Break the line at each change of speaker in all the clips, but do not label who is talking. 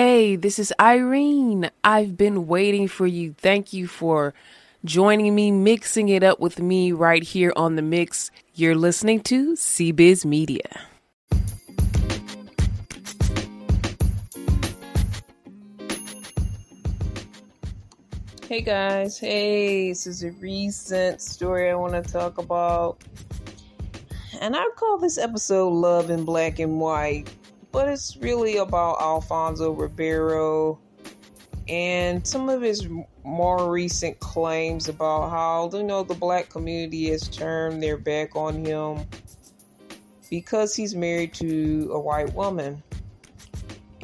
Hey, this is Irene. I've been waiting for you. Thank you for joining me, mixing it up with me right here on the mix. You're listening to CBiz Media. Hey guys, hey, this is a recent story I want to talk about. And I call this episode Love in Black and White, but it's really about Alfonso Ribeiro and some of his more recent claims about how, you know, the black community has turned their back on him because he's married to a white woman.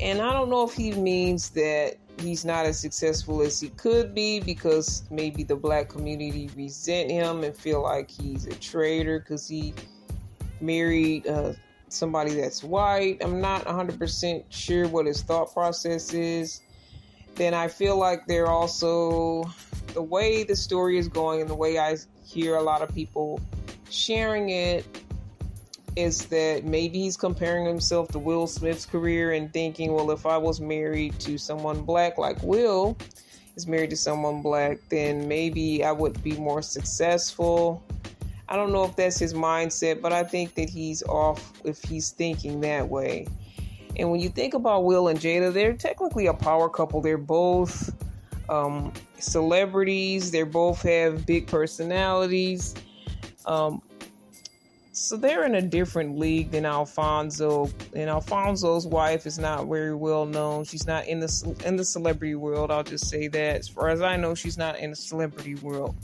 And I don't know if he means that he's not as successful as he could be because maybe the black community resent him and feel like he's a traitor because he married uh, somebody that's white. I'm not 100% sure what his thought process is. Then I feel like they're also the way the story is going and the way I hear a lot of people sharing it is that maybe he's comparing himself to Will Smith's career and thinking, well, if I was married to someone black like Will is married to someone black, then maybe I would be more successful. I don't know if that's his mindset, but I think that he's off if he's thinking that way. And when you think about Will and Jada, they're technically a power couple. They're both um, celebrities, they both have big personalities. Um, so they're in a different league than Alfonso. And Alfonso's wife is not very well known. She's not in the in the celebrity world. I'll just say that. As far as I know, she's not in the celebrity world.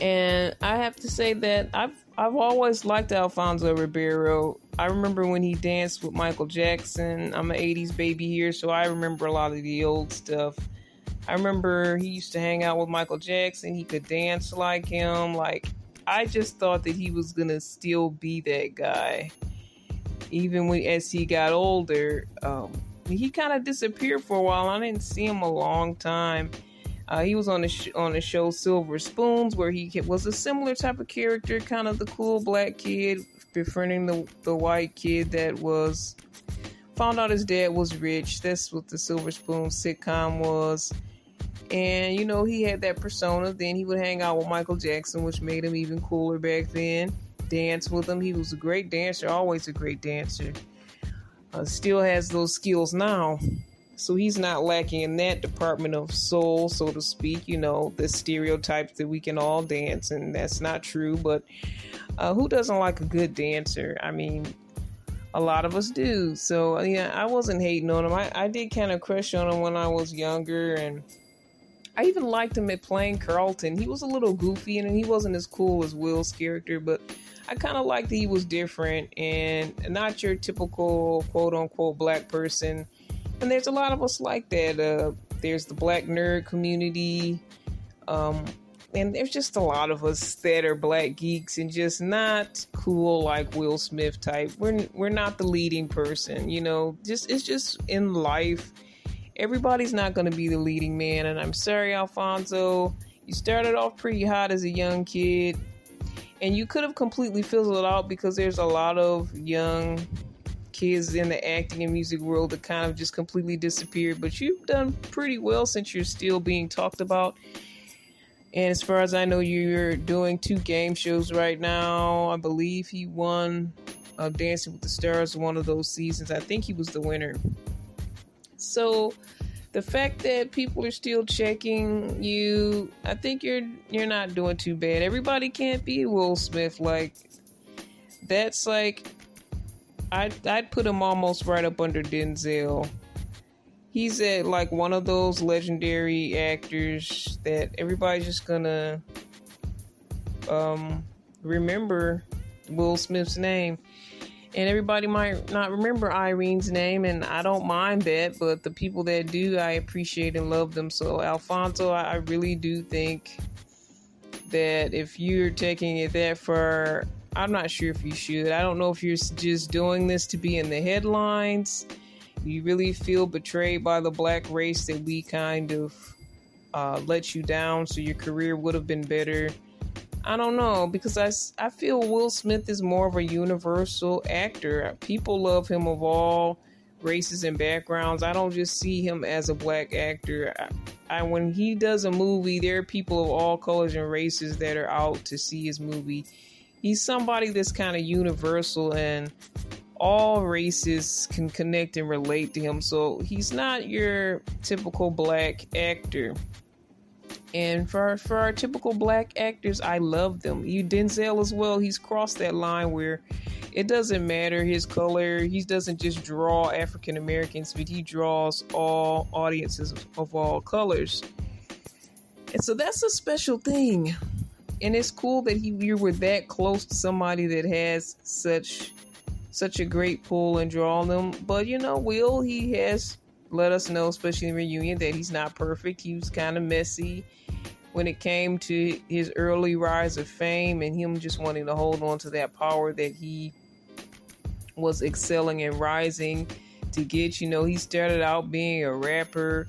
And I have to say that I've I've always liked Alfonso Ribeiro. I remember when he danced with Michael Jackson. I'm an 80s baby here, so I remember a lot of the old stuff. I remember he used to hang out with Michael Jackson. He could dance like him. Like I just thought that he was gonna still be that guy, even when as he got older. Um, he kind of disappeared for a while. I didn't see him a long time. Uh, he was on the sh- on the show Silver Spoons, where he was a similar type of character, kind of the cool black kid befriending the the white kid that was found out his dad was rich. That's what the Silver Spoon sitcom was. And you know, he had that persona. Then he would hang out with Michael Jackson, which made him even cooler back then. Dance with him. He was a great dancer, always a great dancer. Uh, still has those skills now. So he's not lacking in that department of soul, so to speak. You know, the stereotypes that we can all dance, and that's not true. But uh, who doesn't like a good dancer? I mean, a lot of us do. So yeah, I wasn't hating on him. I, I did kind of crush on him when I was younger, and I even liked him at playing Carlton. He was a little goofy, and he wasn't as cool as Will's character, but I kind of liked that he was different and not your typical quote unquote black person and there's a lot of us like that. Uh, there's the black nerd community, um, and there's just a lot of us that are black geeks and just not cool like Will Smith type. We're we're not the leading person, you know. Just it's just in life. Everybody's not going to be the leading man, and I'm sorry, Alfonso. You started off pretty hot as a young kid, and you could have completely fizzled out because there's a lot of young kids in the acting and music world that kind of just completely disappeared. But you've done pretty well since you're still being talked about. And as far as I know, you're doing two game shows right now. I believe he won uh, Dancing with the Stars one of those seasons. I think he was the winner. So the fact that people are still checking you, I think you're you're not doing too bad. Everybody can't be Will Smith. Like that's like I'd, I'd put him almost right up under Denzel. He's at like one of those legendary actors that everybody's just gonna um, remember Will Smith's name. And everybody might not remember Irene's name, and I don't mind that, but the people that do, I appreciate and love them. So, Alfonso, I really do think that if you're taking it that far, I'm not sure if you should. I don't know if you're just doing this to be in the headlines. You really feel betrayed by the black race that we kind of uh, let you down so your career would have been better. I don't know because I, I feel Will Smith is more of a universal actor. People love him of all races and backgrounds. I don't just see him as a black actor. I, I, when he does a movie, there are people of all colors and races that are out to see his movie. He's somebody that's kind of universal and all races can connect and relate to him. So he's not your typical black actor. And for for our typical black actors, I love them. You Denzel as well. He's crossed that line where it doesn't matter his color. He doesn't just draw African Americans, but he draws all audiences of all colors. And so that's a special thing. And it's cool that he you were that close to somebody that has such such a great pull and draw on them. But you know, Will he has let us know, especially in reunion, that he's not perfect. He was kind of messy when it came to his early rise of fame and him just wanting to hold on to that power that he was excelling and rising to get. You know, he started out being a rapper.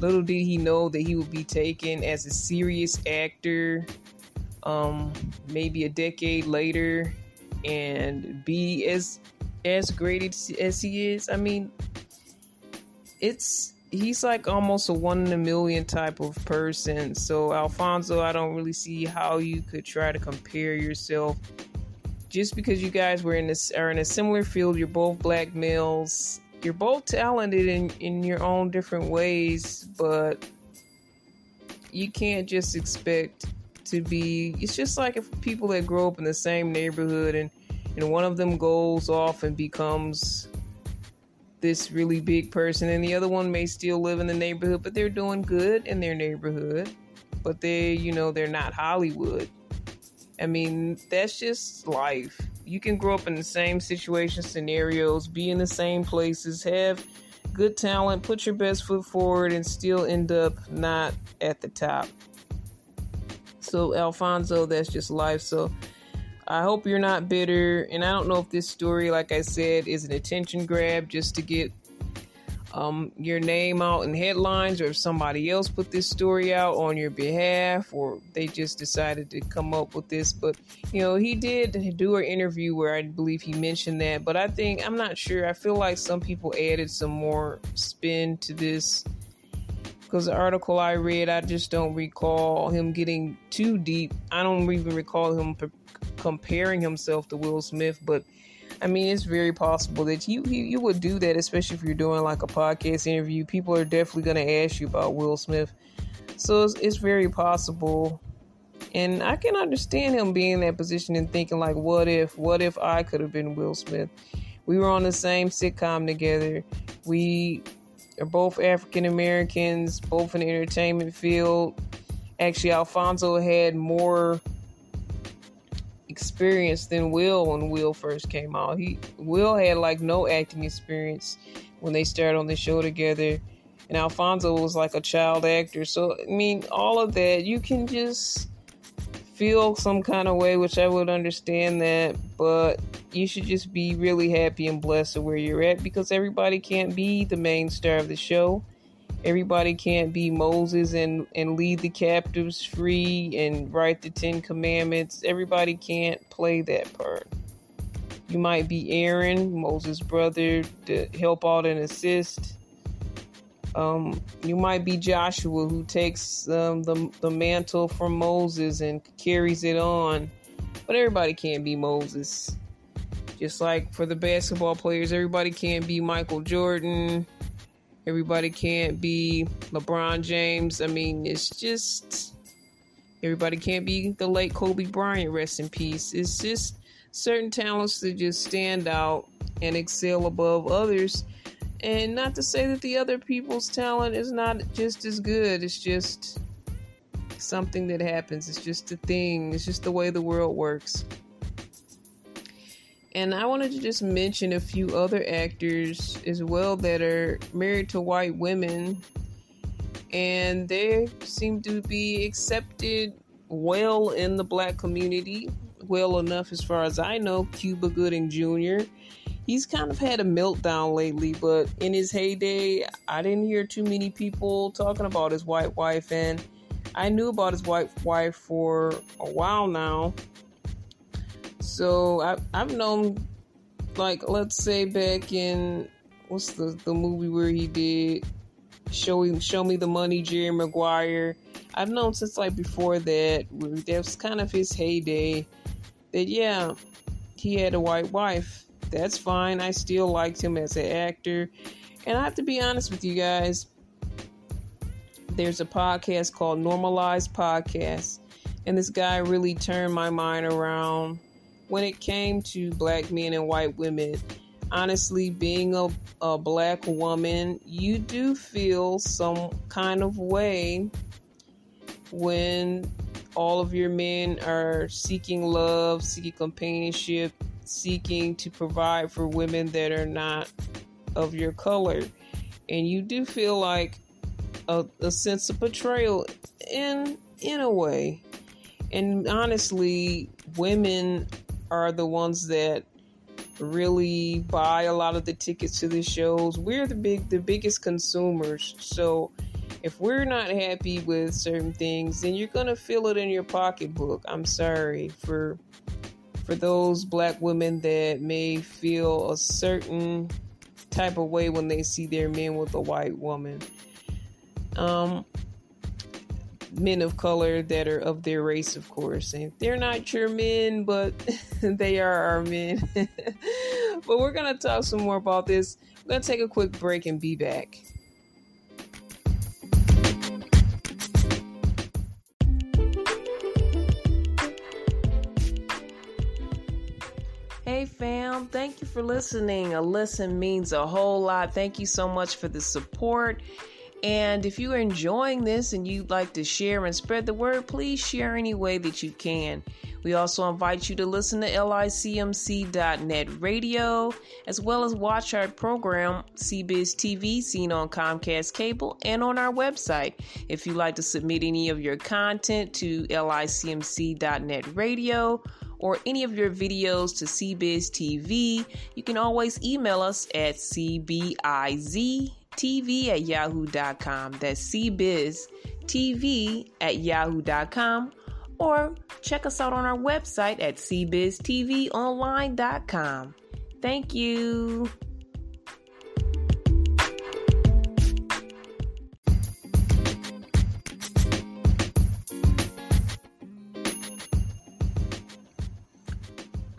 Little did he know that he would be taken as a serious actor um, maybe a decade later and be as as great as he is. I mean, it's he's like almost a one in a million type of person. So Alfonso, I don't really see how you could try to compare yourself. Just because you guys were in this are in a similar field, you're both black males. You're both talented in in your own different ways, but you can't just expect to be. It's just like if people that grow up in the same neighborhood and and one of them goes off and becomes this really big person and the other one may still live in the neighborhood but they're doing good in their neighborhood but they you know they're not hollywood. I mean that's just life. You can grow up in the same situation scenarios be in the same places have good talent put your best foot forward and still end up not at the top so alfonso that's just life so I hope you're not bitter. And I don't know if this story, like I said, is an attention grab just to get um, your name out in headlines, or if somebody else put this story out on your behalf, or they just decided to come up with this. But you know, he did do an interview where I believe he mentioned that. But I think I'm not sure. I feel like some people added some more spin to this because the article I read, I just don't recall him getting too deep. I don't even recall him comparing himself to Will Smith, but I mean, it's very possible that you, you, you would do that, especially if you're doing like a podcast interview. People are definitely going to ask you about Will Smith, so it's, it's very possible. And I can understand him being in that position and thinking like, what if, what if I could have been Will Smith? We were on the same sitcom together. We are both African Americans, both in the entertainment field. Actually, Alfonso had more experience than Will when Will first came out. He Will had like no acting experience when they started on the show together, and Alfonso was like a child actor. So I mean, all of that you can just feel some kind of way, which I would understand that, but you should just be really happy and blessed of where you're at because everybody can't be the main star of the show everybody can't be Moses and, and lead the captives free and write the Ten Commandments. Everybody can't play that part. You might be Aaron, Moses' brother, to help out and assist. Um, you might be Joshua, who takes um, the, the mantle from Moses and carries it on. But everybody can't be Moses. Just like for the basketball players, everybody can't be Michael Jordan Everybody can't be LeBron James. I mean, it's just everybody can't be the late Kobe Bryant. Rest in peace. It's just certain talents that just stand out and excel above others. And not to say that the other people's talent is not just as good. It's just something that happens. It's just a thing. It's just the way the world works. And I wanted to just mention a few other actors as well that are married to white women. And they seem to be accepted well in the black community. Well enough, as far as I know. Cuba Gooding Jr. He's kind of had a meltdown lately, but in his heyday, I didn't hear too many people talking about his white wife. And I knew about his white wife for a while now so I, I've known, like, let's say back in what's the the movie where he did? Show show me the money jerry maguire. I've known since like before that that was kind of his heyday. That yeah he had a white wife. That's fine. I still liked him as an actor. And i have to be honest with you guys. There's a podcast called normalized podcast. And this guy really turned my mind around when it came to black men and white women honestly, being a, a black woman, you do feel some kind of way when all of your men are seeking love, seeking companionship, seeking to provide for women that are not of your color. And you do feel like a, a sense of betrayal in in a way. And honestly, women are the ones that really buy a lot of the tickets to the shows. We're the big the biggest consumers. So if we're not happy with certain things, then you're gonna feel it in your pocketbook. I'm sorry for for those black women that may feel a certain type of way when they see their men with a white woman. Um, men of color that are of their race, of course. And they're not your men, but they are our men. but we're going to talk some more about this. We're going to take a quick break and be back. Hey fam, thank you for listening. A listen means a whole lot. Thank you so much for the support and if you're enjoying this and you'd like to share and spread the word, please share any way that you can. We also invite you to listen to licmc.net radio, as well as watch our program, CBiz TV, seen on Comcast Cable, and on our website. If you'd like to submit any of your content to licmc.net radio, or any of your videos to CBiz TV, you can always email us at cbiz TV at yahoo.com. That's CBiz TV at yahoo.com. Or check us out on our website at cbiztvonline.com. Thank you.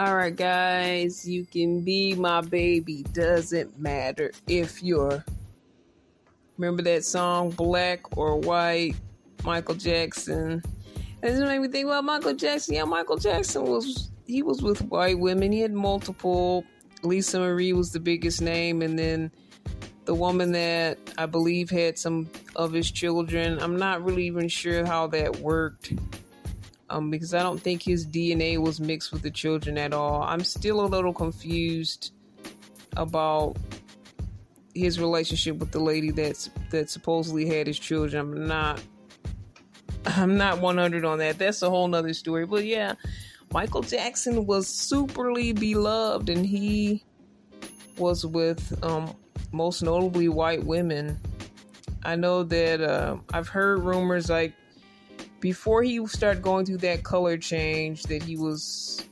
All right, guys, you can be my baby. Doesn't matter if you're Remember that song, Black or White, Michael Jackson? And this made me think, well, Michael Jackson, yeah, Michael Jackson was, he was with white women. He had multiple. Lisa Marie was the biggest name. And then the woman that I believe had some of his children. I'm not really even sure how that worked. Um, because I don't think his DNA was mixed with the children at all. I'm still a little confused about his relationship with the lady that's that supposedly had his children. I'm not I'm not 100 on that. That's a whole nother story. But yeah, Michael Jackson was superly beloved and he was with um, most notably white women. I know that uh, I've heard rumors like before he started going through that color change that he was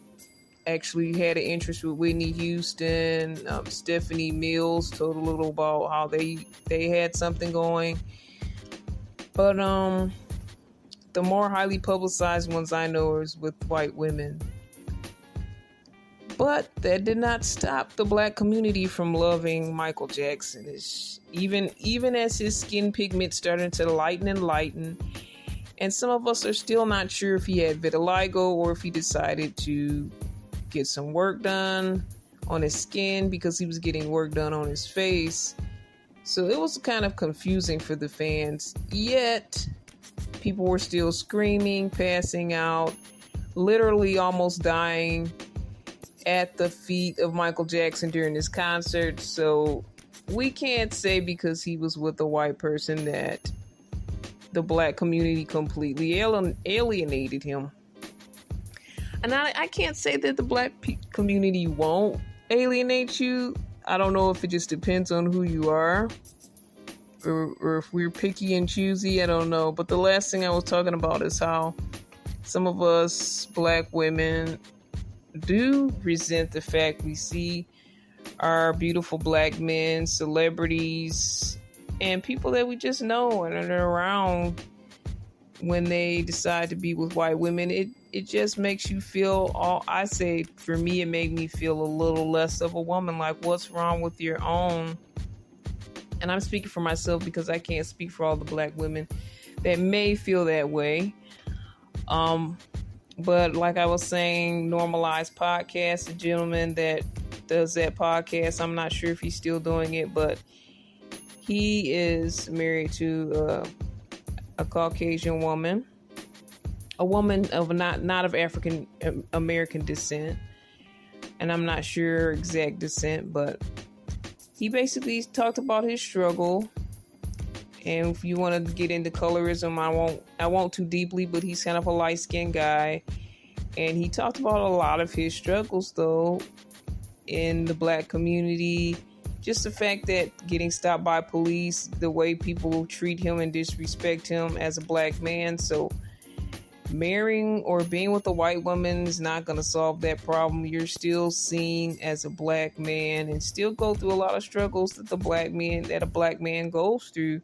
actually had an interest with Whitney Houston. Um, Stephanie Mills told a little about how they they had something going. But um, the more highly publicized ones I know is with white women. But that did not stop the black community from loving Michael Jackson. It's even even as his skin pigment started to lighten and lighten, and some of us are still not sure if he had vitiligo or if he decided to get some work done on his skin because he was getting work done on his face. So it was kind of confusing for the fans. Yet, people were still screaming, passing out, literally almost dying at the feet of Michael Jackson during his concert. So we can't say because he was with a white person that the black community completely alienated him and I, I can't say that the black community won't alienate you. I don't know if it just depends on who you are or, or if we're picky and choosy. I don't know. But the last thing I was talking about is how some of us black women do resent the fact we see our beautiful black men, celebrities, and people that we just know and are around when they decide to be with white women. It it just makes you feel all I say for me it made me feel a little less of a woman. Like what's wrong with your own? And I'm speaking for myself because I can't speak for all the black women that may feel that way. Um but like I was saying, normalized podcast, the gentleman that does that podcast, I'm not sure if he's still doing it, but he is married to uh, a Caucasian woman a woman of not not of African um, American descent, and I'm not sure exact descent, but he basically talked about his struggle. And if you want to get into colorism, I won't I won't too deeply, but he's kind of a light skinned guy, and he talked about a lot of his struggles though in the black community. Just the fact that getting stopped by police, the way people treat him and disrespect him as a black man. So marrying or being with a white woman is not going to solve that problem. You're still seen as a black man and still go through a lot of struggles that the black man that a black man goes through.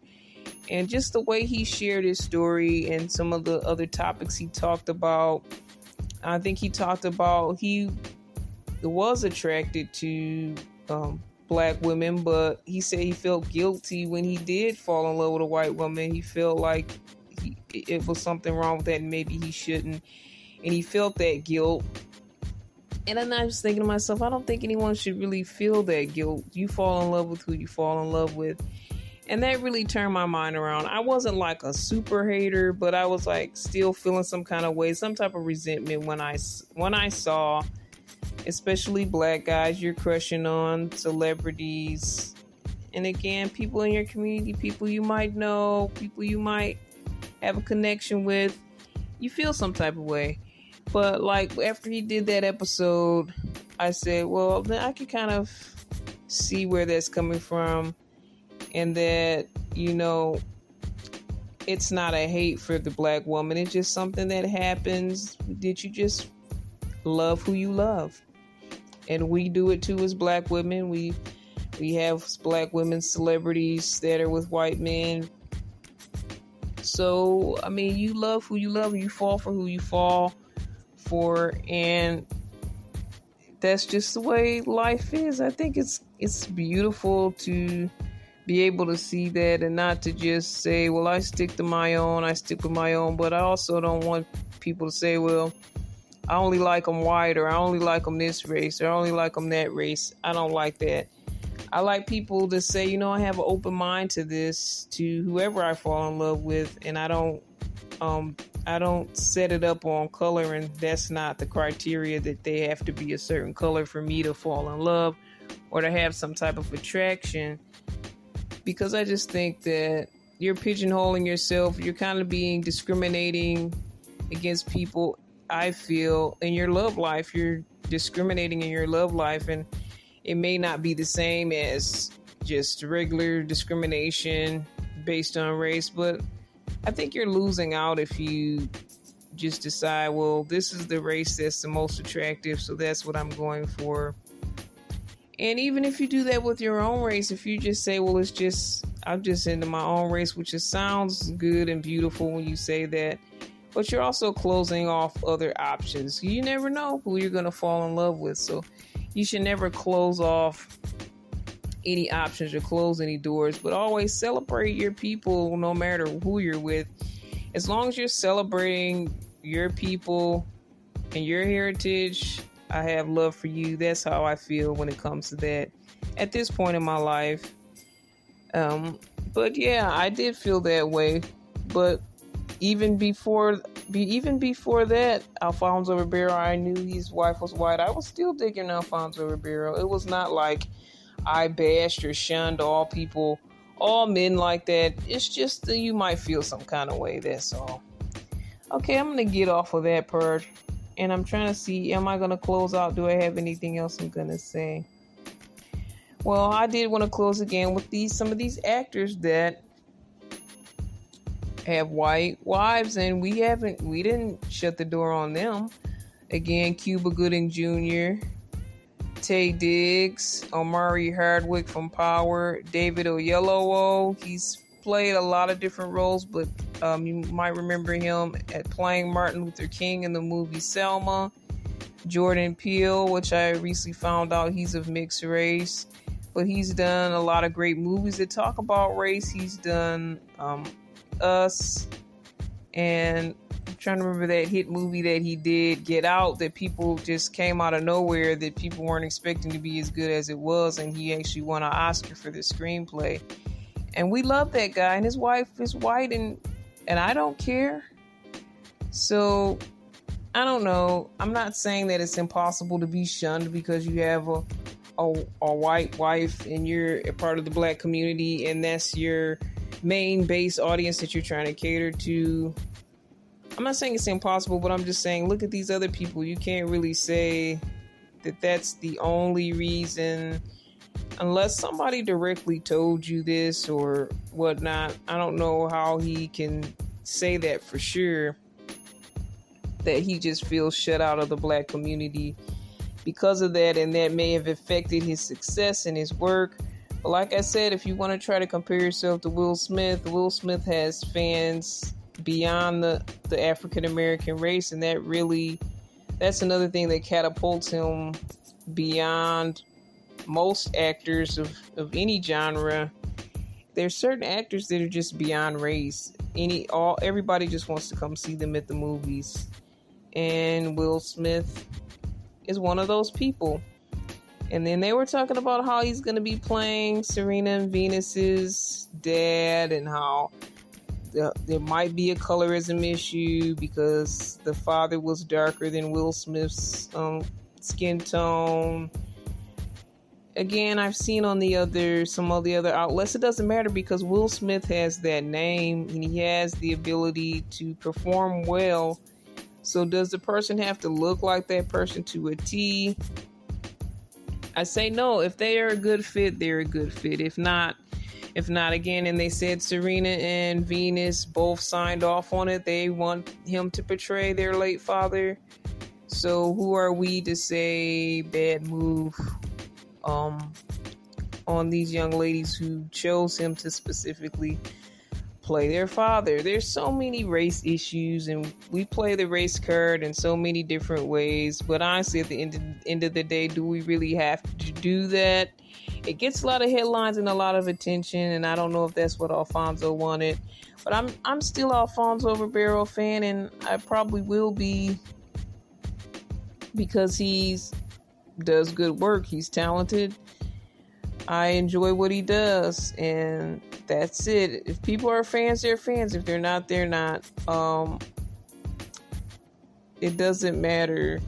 And just the way he shared his story and some of the other topics he talked about, I think he talked about he was attracted to um, black women, but he said he felt guilty when he did fall in love with a white woman. He felt like he, it was something wrong with that and maybe he shouldn't. And he felt that guilt. And then I was thinking to myself, I don't think anyone should really feel that guilt. You fall in love with who you fall in love with. And that really turned my mind around. I wasn't like a super hater, but I was like still feeling some kind of way, some type of resentment when I when I saw especially black guys you're crushing on, celebrities, and again, people in your community, people you might know, people you might have a connection with, you feel some type of way. But like after he did that episode, I said, well, then I could kind of see where that's coming from, and that you know, it's not a hate for the black woman. It's just something that happens. Did you just love who you love? And we do it too as black women. We we have black women celebrities that are with white men so, I mean, you love who you love, and you fall for who you fall for, and that's just the way life is. I think it's it's beautiful to be able to see that and not to just say, "Well, I stick to my own, I stick with my own," but I also don't want people to say, "Well, I only like them white," or "I only like them this race," or "I only like them that race." I don't like that. I like people to say, you know, I have an open mind to this, to whoever I fall in love with, and I don't, um, I don't set it up on color, and that's not the criteria that they have to be a certain color for me to fall in love or to have some type of attraction. Because I just think that you're pigeonholing yourself, you're kind of being discriminating against people. I feel in your love life, you're discriminating in your love life, and it may not be the same as just regular discrimination based on race, but I think you're losing out if you just decide, well, this is the race that's the most attractive, so that's what I'm going for. And even if you do that with your own race, if you just say, well, it's just, I'm just into my own race, which just sounds good and beautiful when you say that, but you're also closing off other options. You never know who you're going to fall in love with. So you should never close off any options or close any doors, but always celebrate your people no matter who you're with. As long as you're celebrating your people and your heritage, I have love for you. That's how I feel when it comes to that at this point in my life. Um, but yeah, I did feel that way. But even before be, even before that, Alfonso Ribeiro, I knew his wife was white. I was still digging Alfonso Ribeiro. It was not like I bashed or shunned all people, all men like that. It's just that you might feel some kind of way. That's all. Okay, I'm gonna get off of that part, and I'm trying to see: Am I gonna close out? Do I have anything else I'm gonna say? Well, I did want to close again with these some of these actors that have white wives, and we haven't, we didn't shut the door on them. Again, Cuba Gooding Jr., Taye Diggs, Omari Hardwick from Power, David Oyelowo. He's played a lot of different roles, but um, you might remember him at playing Martin Luther King in the movie Selma. Jordan Peele, which I recently found out he's of mixed race, but he's done a lot of great movies that talk about race. He's done um, Us, and I'm trying to remember that hit movie that he did, Get Out, that people just came out of nowhere that people weren't expecting to be as good as it was, and he actually won an Oscar for the screenplay. And we love that guy, and his wife is white, and and I don't care. So I don't know. I'm not saying that it's impossible to be shunned because you have a a, a white wife and you're a part of the black community, and that's your main base audience that you're trying to cater to. I'm not saying it's impossible, but I'm just saying look at these other people. You can't really say that that's the only reason unless somebody directly told you this or whatnot, I don't know how he can say that for sure. That he just feels shut out of the black community because of that, and that may have affected his success in his work. Like I said, if you want to try to compare yourself to Will Smith, Will Smith has fans beyond the, the African American race, and that really that's another thing that catapults him beyond most actors of, of any genre, there's certain actors that are just beyond race. Any all everybody just wants to come see them at the movies. And Will Smith is one of those people. And then they were talking about how he's going to be playing Serena and Venus's dad and how the, there might be a colorism issue because the father was darker than Will Smith's um, skin tone again I've seen on the other some of the other outlets it doesn't matter because Will Smith has that name and he has the ability to perform well. So does the person have to look like that person to a T? I say no. If they are a good fit, they're a good fit. If not, if not again, and they said Serena and Venus both signed off on it. They want him to portray their late father. So who are we to say bad move um, on these young ladies who chose him to specifically play their father. There's so many race issues, and we play the race card in so many different ways. But honestly, at the end of, end of the day, do we really have to do that? It gets a lot of headlines and a lot of attention, and I don't know if that's what Alfonso wanted. But I'm I'm still Alfonso Ribeiro fan, and I probably will be because he's does good work. He's talented. I enjoy what he does, and that's it. If people are fans, they're fans. If they're not, they're not. Um, it doesn't matter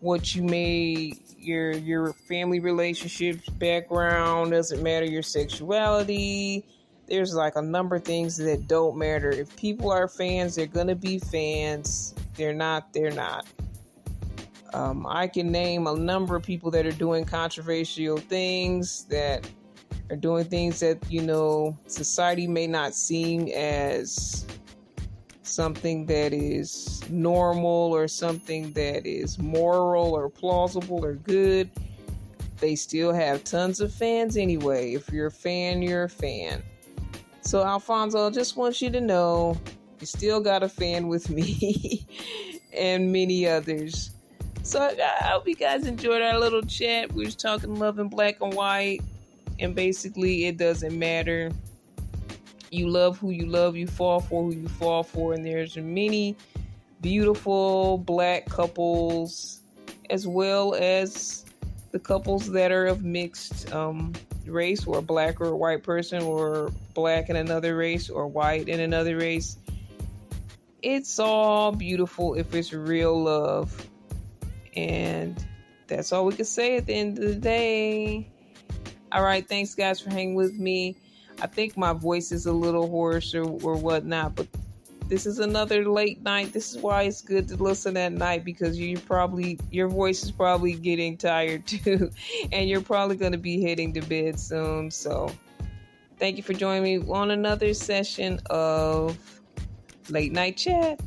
what you may your your family relationships background doesn't matter your sexuality there's like a number of things that don't matter if people are fans they're gonna be fans they're not they're not um, I can name a number of people that are doing controversial things, that are doing things that, you know, society may not seem as something that is normal or something that is moral or plausible or good. They still have tons of fans anyway. If you're a fan, you're a fan. So, Alfonso, I just want you to know you still got a fan with me and many others. So I hope you guys enjoyed our little chat. We were talking love in black and white, and basically it doesn't matter. You love who you love, you fall for who you fall for, and there's many beautiful black couples as well as the couples that are of mixed um, race or a black or white person or black in another race or white in another race. It's all beautiful if it's real love. And that's all we can say at the end of the day. All right, thanks guys for hanging with me. I think my voice is a little hoarse or, or whatnot, but this is another late night. This is why it's good to listen at night because you probably your voice is probably getting tired too, and you're probably going to be heading to bed soon. So, thank you for joining me on another session of late night chat,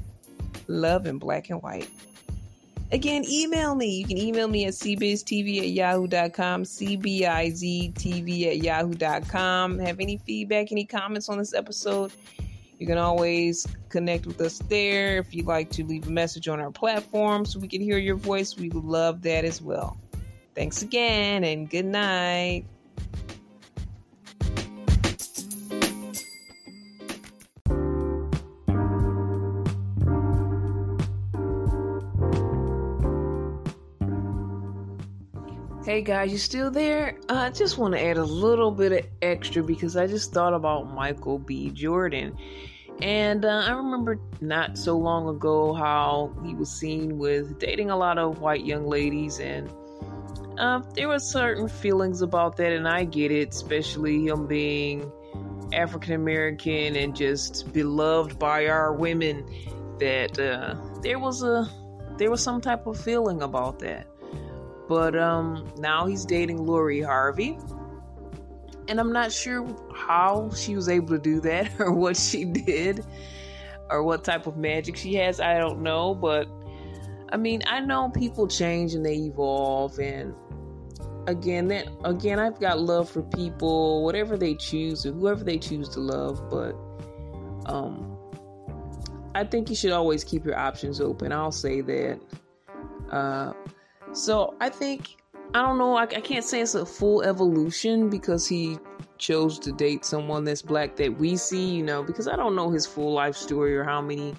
love in black and white. Again, email me. You can email me at cbiztv at yahoo.com, cbiztv at yahoo.com. Have any feedback, any comments on this episode? You can always connect with us there. If you'd like to leave a message on our platform so we can hear your voice, we would love that as well. Thanks again and good night. Hey guys, you still there? I just want to add a little bit of extra because I just thought about Michael B. Jordan. And uh, I remember not so long ago how he was seen with dating a lot of white young ladies, and uh, there were certain feelings about that, and I get it, especially him being African American and just beloved by our women. That uh, there was a there was some type of feeling about that. But um, now he's dating Lori Harvey. And I'm not sure how she was able to do that or what she did or what type of magic she has. I don't know. But I mean, I know people change and they evolve. And again, that again, I've got love for people, whatever they choose or whoever they choose to love. But um, I think you should always keep your options open. I'll say that. Uh, so I think I don't know. I, I, can't say it's a full evolution because he chose to date someone that's black that we see, you know, because I don't know his full life story or how many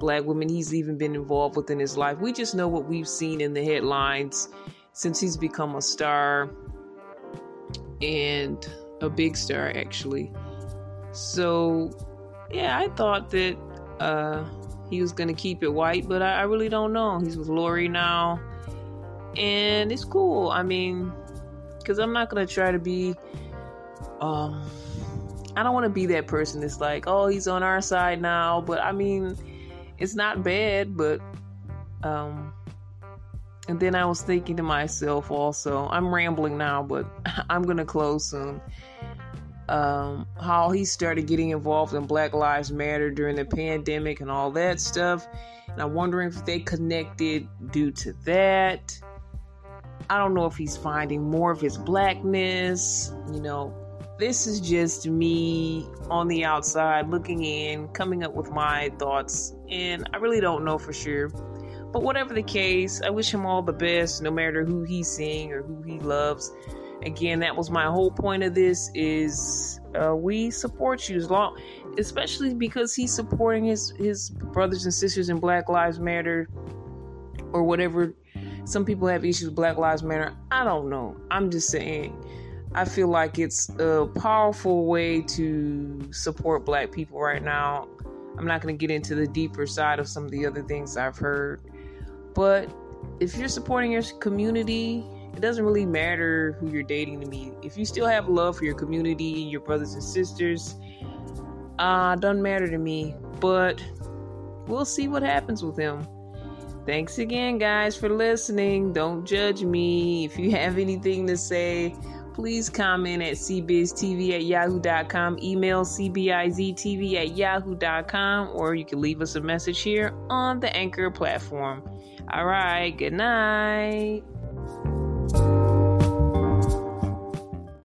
black women he's even been involved with in his life. We just know what we've seen in the headlines since he's become a star and a big star, actually. So, yeah, I thought that uh, he was going to keep it white, but I, I really don't know. He's with Lori now and it's cool. I mean, because I'm not gonna try to be, um, I don't want to be that person that's like, oh, he's on our side now. But I mean, it's not bad, but um, and then I was thinking to myself also, I'm rambling now, but I'm gonna close soon. Um, how he started getting involved in Black Lives Matter during the pandemic and all that stuff. And I'm wondering if they connected due to that. I don't know if he's finding more of his blackness. You know, this is just me on the outside looking in, coming up with my thoughts, and I really don't know for sure. But whatever the case, I wish him all the best, no matter who he's seeing or who he loves. Again, that was my whole point of this: is uh, we support you as long, especially because he's supporting his his brothers and sisters in Black Lives Matter or whatever some people have issues with Black Lives Matter. I don't know. I'm just saying. I feel like it's a powerful way to support black people right now. I'm not going to get into the deeper side of some of the other things I've heard. But if you're supporting your community, it doesn't really matter who you're dating to me. If you still have love for your community, your brothers and sisters, uh, doesn't matter to me. But we'll see what happens with him. Thanks again, guys, for listening. Don't judge me. If you have anything to say, please comment at cbiztv at yahoo.com, email cbiztv at yahoo.com, or you can leave us a message here on the Anchor platform. All right, good night.